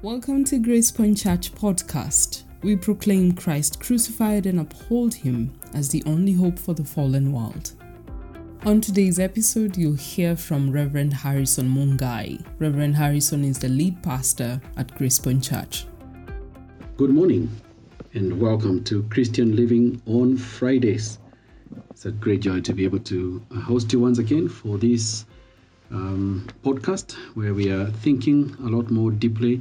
Welcome to Grace Point Church podcast. We proclaim Christ crucified and uphold him as the only hope for the fallen world. On today's episode, you'll hear from Reverend Harrison Mungai. Reverend Harrison is the lead pastor at Grace Point Church. Good morning and welcome to Christian Living on Fridays. It's a great joy to be able to uh, host you once again for this um, podcast where we are thinking a lot more deeply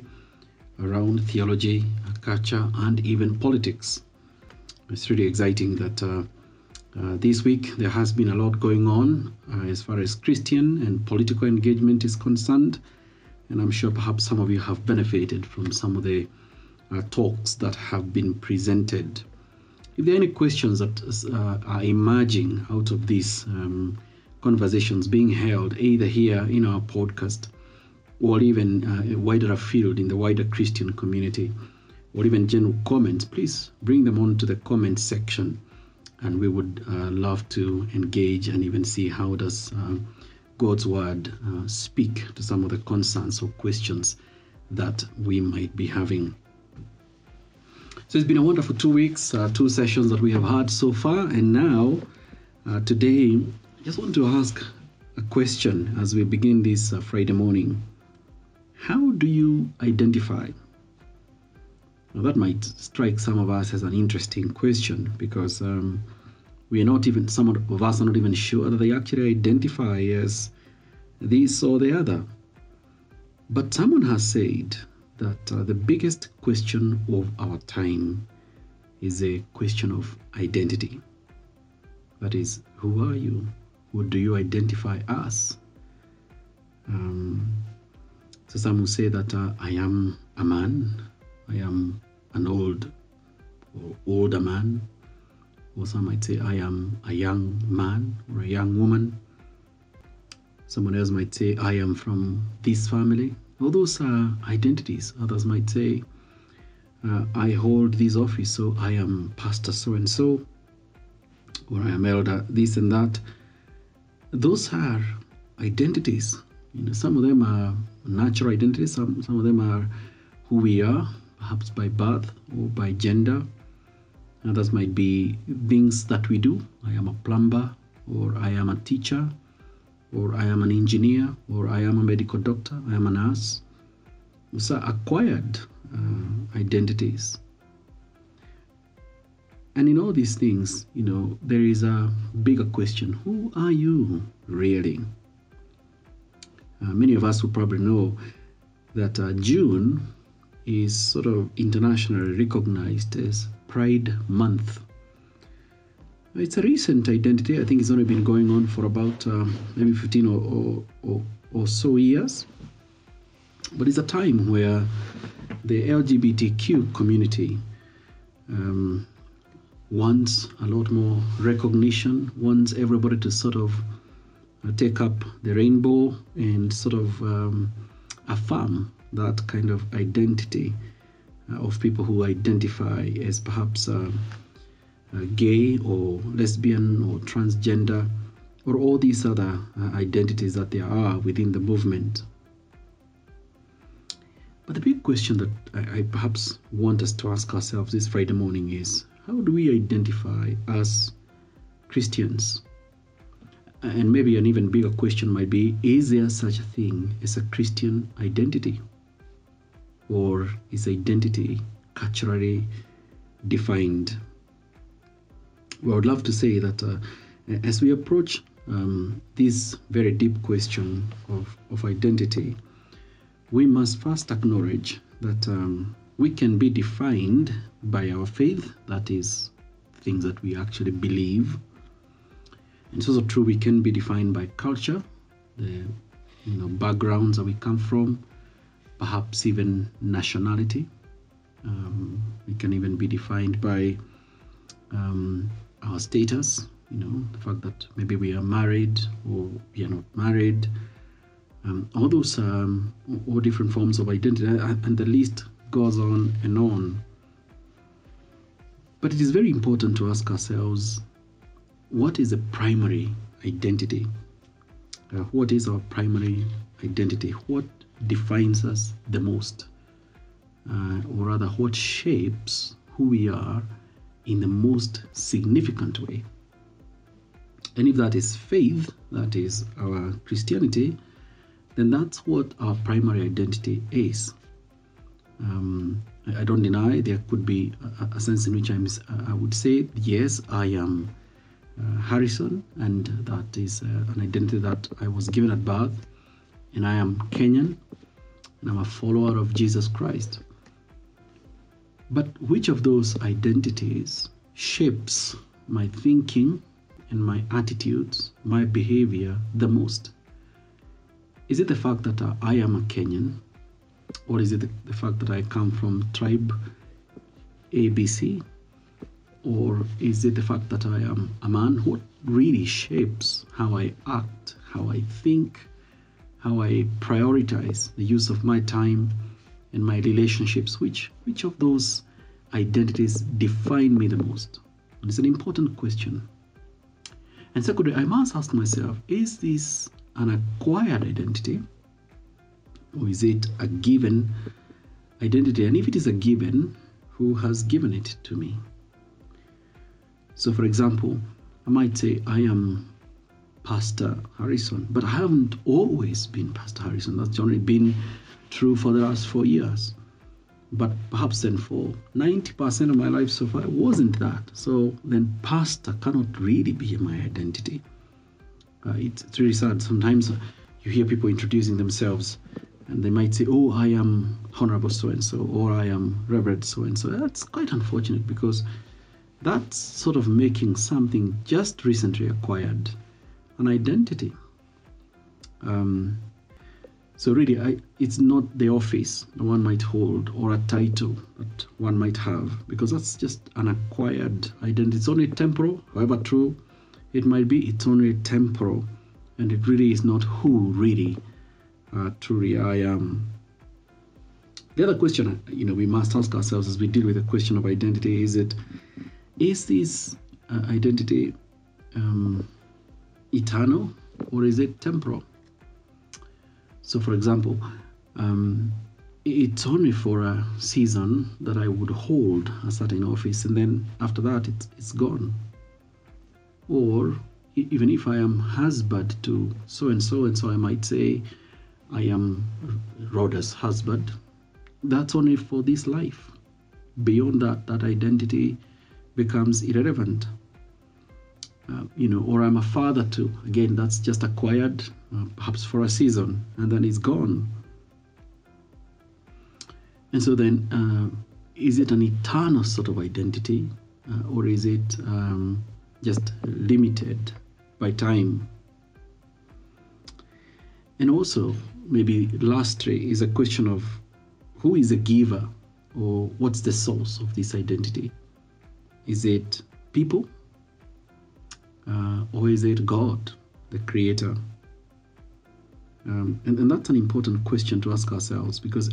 around theology, culture, and even politics. It's really exciting that uh, uh, this week there has been a lot going on uh, as far as Christian and political engagement is concerned. And I'm sure perhaps some of you have benefited from some of the uh, talks that have been presented. If there are any questions that uh, are emerging out of these um, conversations being held, either here in our podcast or even uh, wider field in the wider Christian community, or even general comments, please bring them on to the comment section. And we would uh, love to engage and even see how does uh, God's word uh, speak to some of the concerns or questions that we might be having. So it's been a wonderful two weeks, uh, two sessions that we have had so far, and now uh, today, I just want to ask a question as we begin this Friday morning. How do you identify? Now, that might strike some of us as an interesting question because um, we are not even, some of us are not even sure that they actually identify as this or the other. But someone has said that uh, the biggest question of our time is a question of identity. That is, who are you? What do you identify as? Um, so some will say that uh, I am a man, I am an old or older man, or some might say I am a young man or a young woman. Someone else might say I am from this family. All those are identities. Others might say uh, I hold this office, so I am pastor so and so, or I am elder this and that. Those are identities. You know, some of them are natural identities, some, some of them are who we are, perhaps by birth or by gender. Others might be things that we do. I am a plumber, or I am a teacher, or I am an engineer, or I am a medical doctor, I am a nurse. Those are acquired uh, identities. And in all these things, you know, there is a bigger question who are you really? Uh, many of us will probably know that uh, June is sort of internationally recognized as Pride Month. It's a recent identity. I think it's only been going on for about uh, maybe 15 or, or, or, so years. But it's a time where the LGBTQ community um, wants a lot more recognition, wants everybody to sort of take up the rainbow and sort of um, affirm that kind of identity uh, of people who identify as perhaps uh, uh gay or lesbian or transgender or all these other identities that there are within the movement. But the big question that I, I perhaps want us to ask ourselves this Friday morning is how do we identify as Christians? And maybe an even bigger question might be is there such a thing as a Christian identity? Or is identity culturally defined? Well, I would love to say that uh, as we approach um, this very deep question of, of identity, we must first acknowledge that um, we can be defined by our faith, that is, things that we actually believe it's also true we can be defined by culture, the you know backgrounds that we come from, perhaps even nationality. Um, we can even be defined by um, our status, you know, the fact that maybe we are married or we are not married. Um, all those um, all different forms of identity, and the list goes on and on. But it is very important to ask ourselves what is the primary identity? Uh, what is our primary identity? What defines us the most? uh, or rather, what shapes who we are in the most significant way. And if that is faith, that is our Christianity, then that's what our primary identity is. Um, I don't deny there could be a, a sense in which I'm, I would say, yes, I am Harrison, and that is uh, an identity that I was given at birth, and I am Kenyan, and I'm a follower of Jesus Christ. But which of those identities shapes my thinking and my attitudes, my behavior the most? Is it the fact that I am a Kenyan? Or is it the fact that I come from tribe ABC? Or is it the fact that I am a man? What really shapes how I act, how I think, how I prioritize the use of my time and my relationships? Which, which of those identities define me the most? It's an important question. And secondly, I must ask myself is this an acquired identity or is it a given identity? And if it is a given, who has given it to me? So, for example, I might say, I am Pastor Harrison, but I haven't always been Pastor Harrison. That's only been true for the last four years. But perhaps then for 90% of my life so far, it wasn't that. So then, pastor cannot really be my identity. Uh, it's, it's really sad. Sometimes you hear people introducing themselves and they might say, Oh, I am Honorable so and so, or I am Reverend so and so. That's quite unfortunate because that's sort of making something just recently acquired an identity. Um, so, really, I, it's not the office one might hold or a title that one might have because that's just an acquired identity. It's only temporal, however true it might be, it's only temporal, and it really is not who really uh, truly I am. The other question, you know, we must ask ourselves as we deal with the question of identity is it is this uh, identity um, eternal or is it temporal? So, for example, um, it's only for a season that I would hold a certain office, and then after that, it's, it's gone. Or even if I am husband to so and so, and so I might say, I am Rhoda's husband. That's only for this life. Beyond that, that identity becomes irrelevant. Uh, you know, or I'm a father too. Again, that's just acquired, uh, perhaps for a season, and then it's gone. And so then, uh, is it an eternal sort of identity, uh, or is it um, just limited by time? And also, maybe lastly, is a question of who is a giver or what's the source of this identity? Is it people uh, or is it God, the creator? Um, and, and that's an important question to ask ourselves because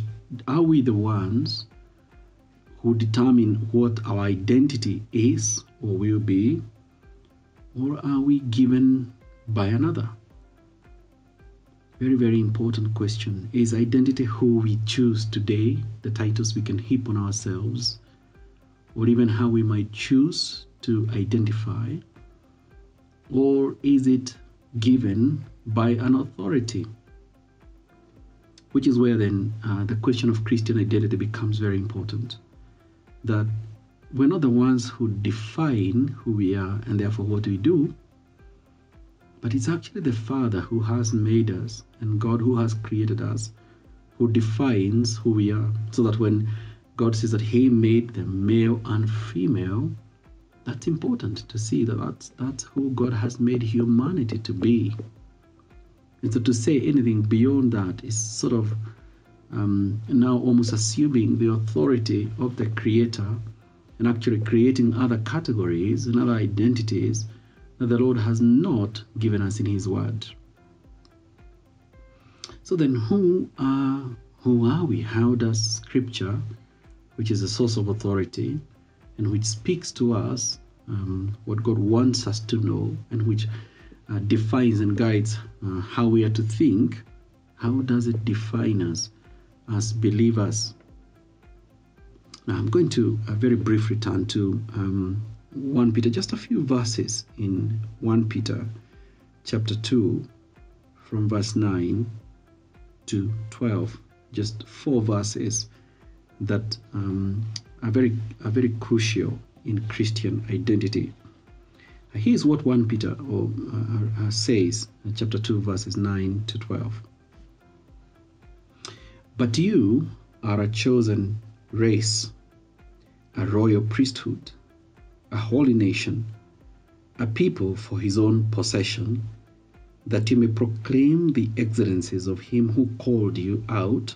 are we the ones who determine what our identity is or will be, or are we given by another? Very, very important question. Is identity who we choose today, the titles we can heap on ourselves, or even how we might choose to identify? Or is it given by an authority? Which is where then uh, the question of Christian identity becomes very important. That we're not the ones who define who we are and therefore what we do, but it's actually the Father who has made us and God who has created us who defines who we are. So that when God says that He made them male and female, that's important to see that that's, that's who God has made humanity to be. And so to say anything beyond that is sort of um, now almost assuming the authority of the Creator and actually creating other categories and other identities that the Lord has not given us in His Word. So then, who are who are we? How does Scripture, which is a source of authority, and which speaks to us um, what God wants us to know, and which uh, defines and guides uh, how we are to think, how does it define us as believers? Now, I'm going to a very brief return to um, 1 Peter, just a few verses in 1 Peter chapter 2, from verse 9 to 12. Just four verses that um, are very are very crucial in Christian identity. Here's what 1 Peter or, uh, uh, says in chapter 2, verses 9 to 12. But you are a chosen race, a royal priesthood, a holy nation, a people for his own possession, that you may proclaim the excellencies of him who called you out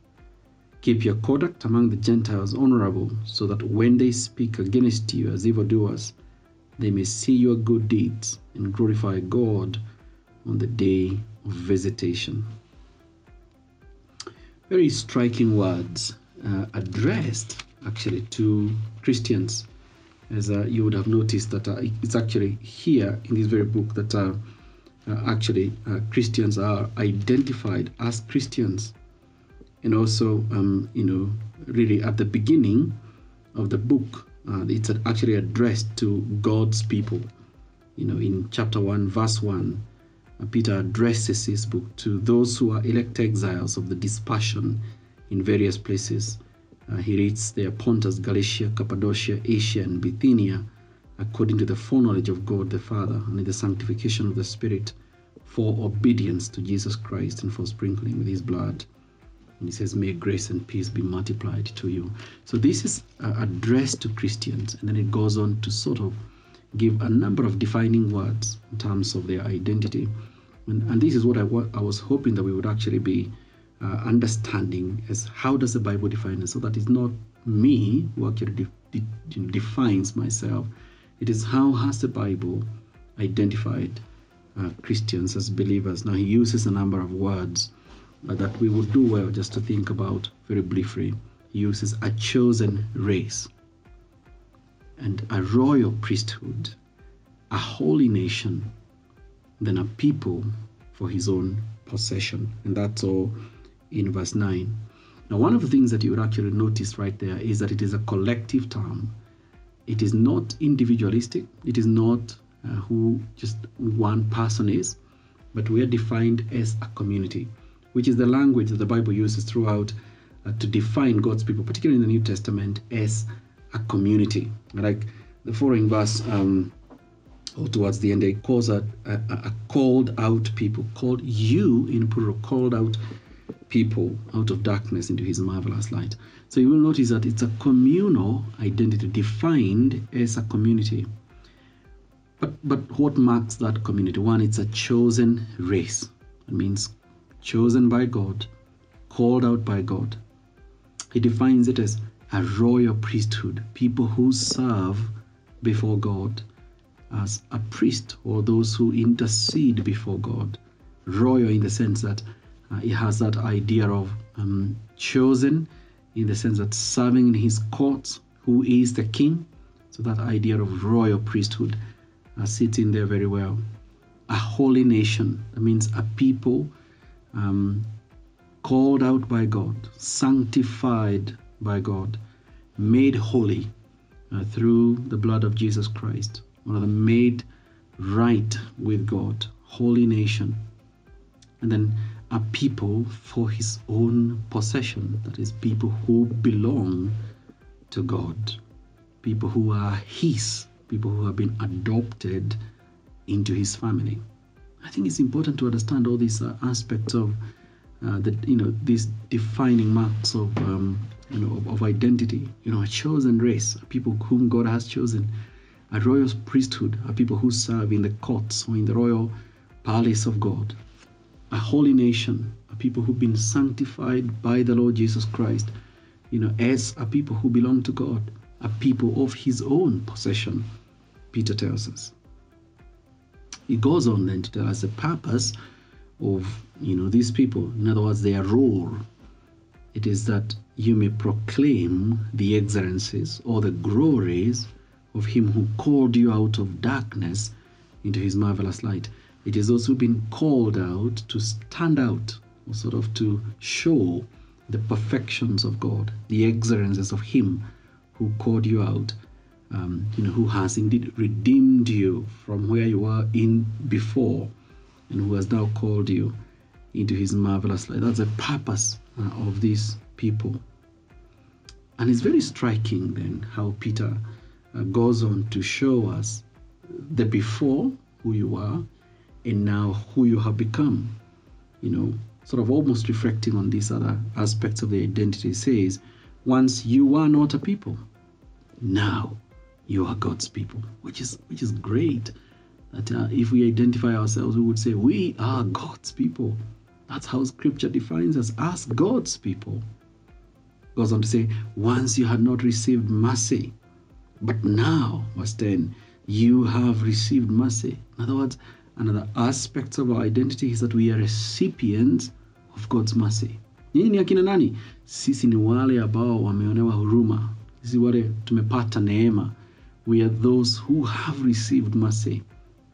Keep your conduct among the Gentiles honorable, so that when they speak against you as evildoers, they may see your good deeds and glorify God on the day of visitation. Very striking words uh, addressed actually to Christians, as uh, you would have noticed that uh, it's actually here in this very book that uh, uh, actually uh, Christians are identified as Christians and also um, you know really at the beginning of the book uh, it's actually addressed to god's people. You know in chapter 1 verse 1 uh, peter addresses his book to those who are elect exiles of the dispersion in various places. Uh, he reads there pontus galatia cappadocia asia and bithynia according to the foreknowledge of god the father and in the sanctification of the spirit for obedience to jesus christ and for sprinkling with his blood and he says, May grace and peace be multiplied to you. So this is uh, addressed to Christians, and then it goes on to sort of give a number of defining words in terms of their identity. And, and this is what I, I was hoping that we would actually be uh, understanding as how does the Bible define it, so that it's not me who actually de- de- defines myself. It is how has the Bible identified uh, Christians as believers. Now he uses a number of words but that we would do well just to think about very briefly. He uses a chosen race and a royal priesthood, a holy nation, then a people for his own possession. And that's all in verse 9. Now, one of the things that you would actually notice right there is that it is a collective term. It is not individualistic. It is not uh, who just one person is, but we are defined as a community which is the language that the Bible uses throughout uh, to define God's people, particularly in the New Testament, as a community. Like the following verse, um, or towards the end, it calls a, a, a, called out people, called you in plural, called out people out of darkness into his marvelous light. So you will notice that it's a communal identity defined as a community. But but what marks that community? One, it's a chosen race. It means chosen by God, called out by God. He defines it as a royal priesthood, people who serve before God as a priest or those who intercede before God. Royal in the sense that uh, it has that idea of um, chosen in the sense that serving in his courts, who is the king. So that idea of royal priesthood uh, sits in there very well. A holy nation, that means a people um, called out by God, sanctified by God, made holy uh, through the blood of Jesus Christ, one of them made right with God, holy nation, and then a people for his own possession, that is, people who belong to God, people who are his, people who have been adopted into his family. I think it's important to understand all these uh, aspects of uh, the, you know, these defining marks of, um, you know, of, of, identity. You know, a chosen race, people whom God has chosen, a royal priesthood, a people who serve in the courts or in the royal palace of God, a holy nation, a people who've been sanctified by the Lord Jesus Christ, you know, as a people who belong to God, a people of His own possession. Peter tells us. He goes on then to tell us the purpose of you know these people. In other words, their role. It is that you may proclaim the excellencies or the glories of him who called you out of darkness into his marvelous light. It is also been called out to stand out, or sort of to show the perfections of God, the excellences of him who called you out, um, you know, who has indeed redeemed you from where you were in before, and who has now called you into his marvelous light. That's the purpose uh, of these people. And it's very striking then how Peter uh, goes on to show us the before, who you are, and now who you have become. You know, sort of almost reflecting on these other aspects of the identity says, once you were not a people, now you are God's people, which is which is great. That uh, if we identify ourselves, we would say we are God's people. That's how Scripture defines us as God's people. Goes on to say, once you had not received mercy, but now, verse ten, you have received mercy. In other words, another aspect of our identity is that we are recipients of God's mercy. Nyinyi ni akina nani? Sisi ni wale ambao wameonewa huruma. Sisi wale tumepata neema. We are those who have received mercy,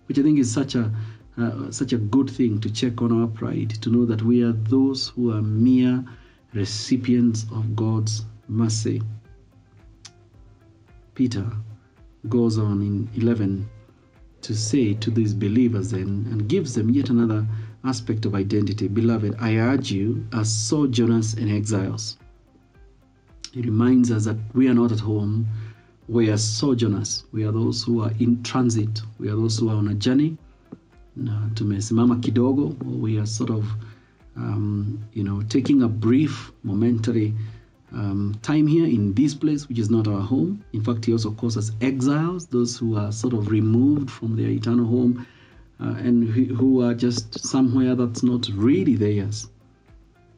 which I think is such a uh, such a good thing to check on our pride, to know that we are those who are mere recipients of God's mercy. Peter goes on in 11 to say to these believers then and gives them yet another aspect of identity. Beloved, I urge you as sojourners and exiles. He reminds us that we are not at home, we are sojourners. We are those who are in transit, we are those who are on a journey. Na tumesimama kidogo, we are sort of um, you know, taking a brief momentary um, time here in this place, which is not our home. In fact, he also calls us exiles, those who are sort of removed from their eternal home uh, and who are just somewhere that's not really theirs.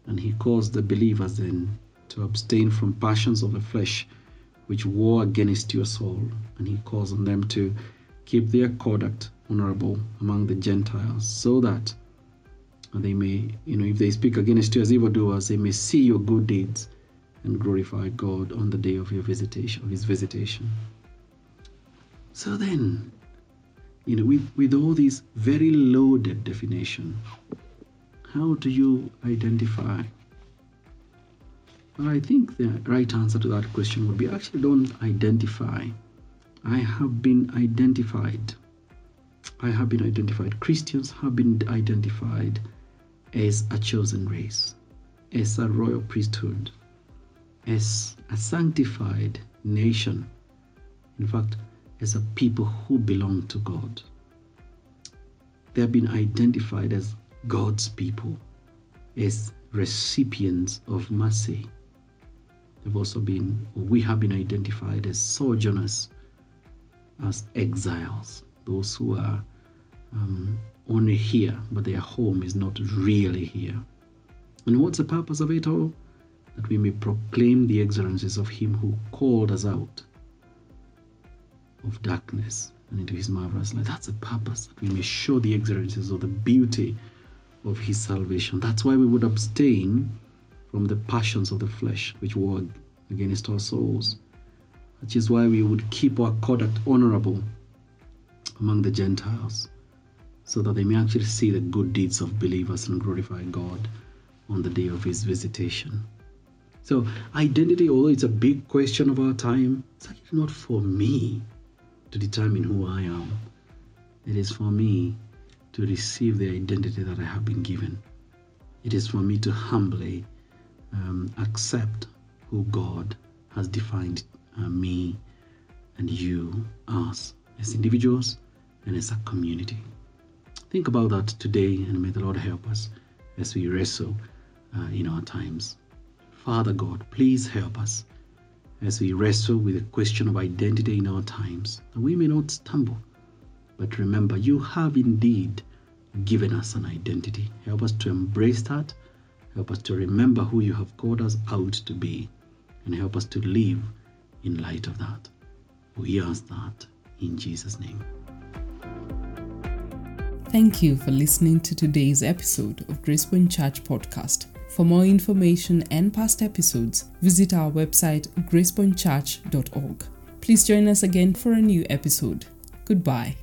And he calls the believers then to abstain from passions of the flesh which war against your soul. And he calls on them to keep their conduct honorable among the Gentiles so that they may, you know, if they speak against you as evildoers, they may see your good deeds and glorify God on the day of your visitation, of his visitation. So then, you know, with, with all these very loaded definition, how do you identify? I think the right answer to that question would be actually don't identify. I have been identified. I have been identified. Christians have been identified as a chosen race, as a royal priesthood, as a sanctified nation. In fact, as a people who belong to God. They have been identified as God's people, as recipients of mercy. They've also been, we have been identified as sojourners, as exiles, those who are um, only here, but their home is not really here. And what's the purpose of it all? That we may proclaim the excellencies of Him who called us out of darkness and into His marvelous light. That's the purpose, that we may show the excellencies of the beauty of His salvation. That's why we would abstain from the passions of the flesh which war against our souls. Which is why we would keep our conduct honorable among the Gentiles so that they may actually see the good deeds of believers and glorify God on the day of his visitation. So, identity, although it's a big question of our time, it's actually not for me to determine who I am. It is for me to receive the identity that I have been given. It is for me to humbly um, accept who God has defined uh, me and you, us, as individuals and as a community. Think about that today, and may the Lord help us as we wrestle uh, in our times. Father God, please help us as we wrestle with the question of identity in our times, that we may not stumble. But remember, you have indeed given us an identity. Help us to embrace that. Help us to remember who you have called us out to be. And help us to live in light of that. We ask that in Jesus' name. Thank you for listening to today's episode of Gracepoint Church Podcast. For more information and past episodes, visit our website gracepointchurch.org. Please join us again for a new episode. Goodbye.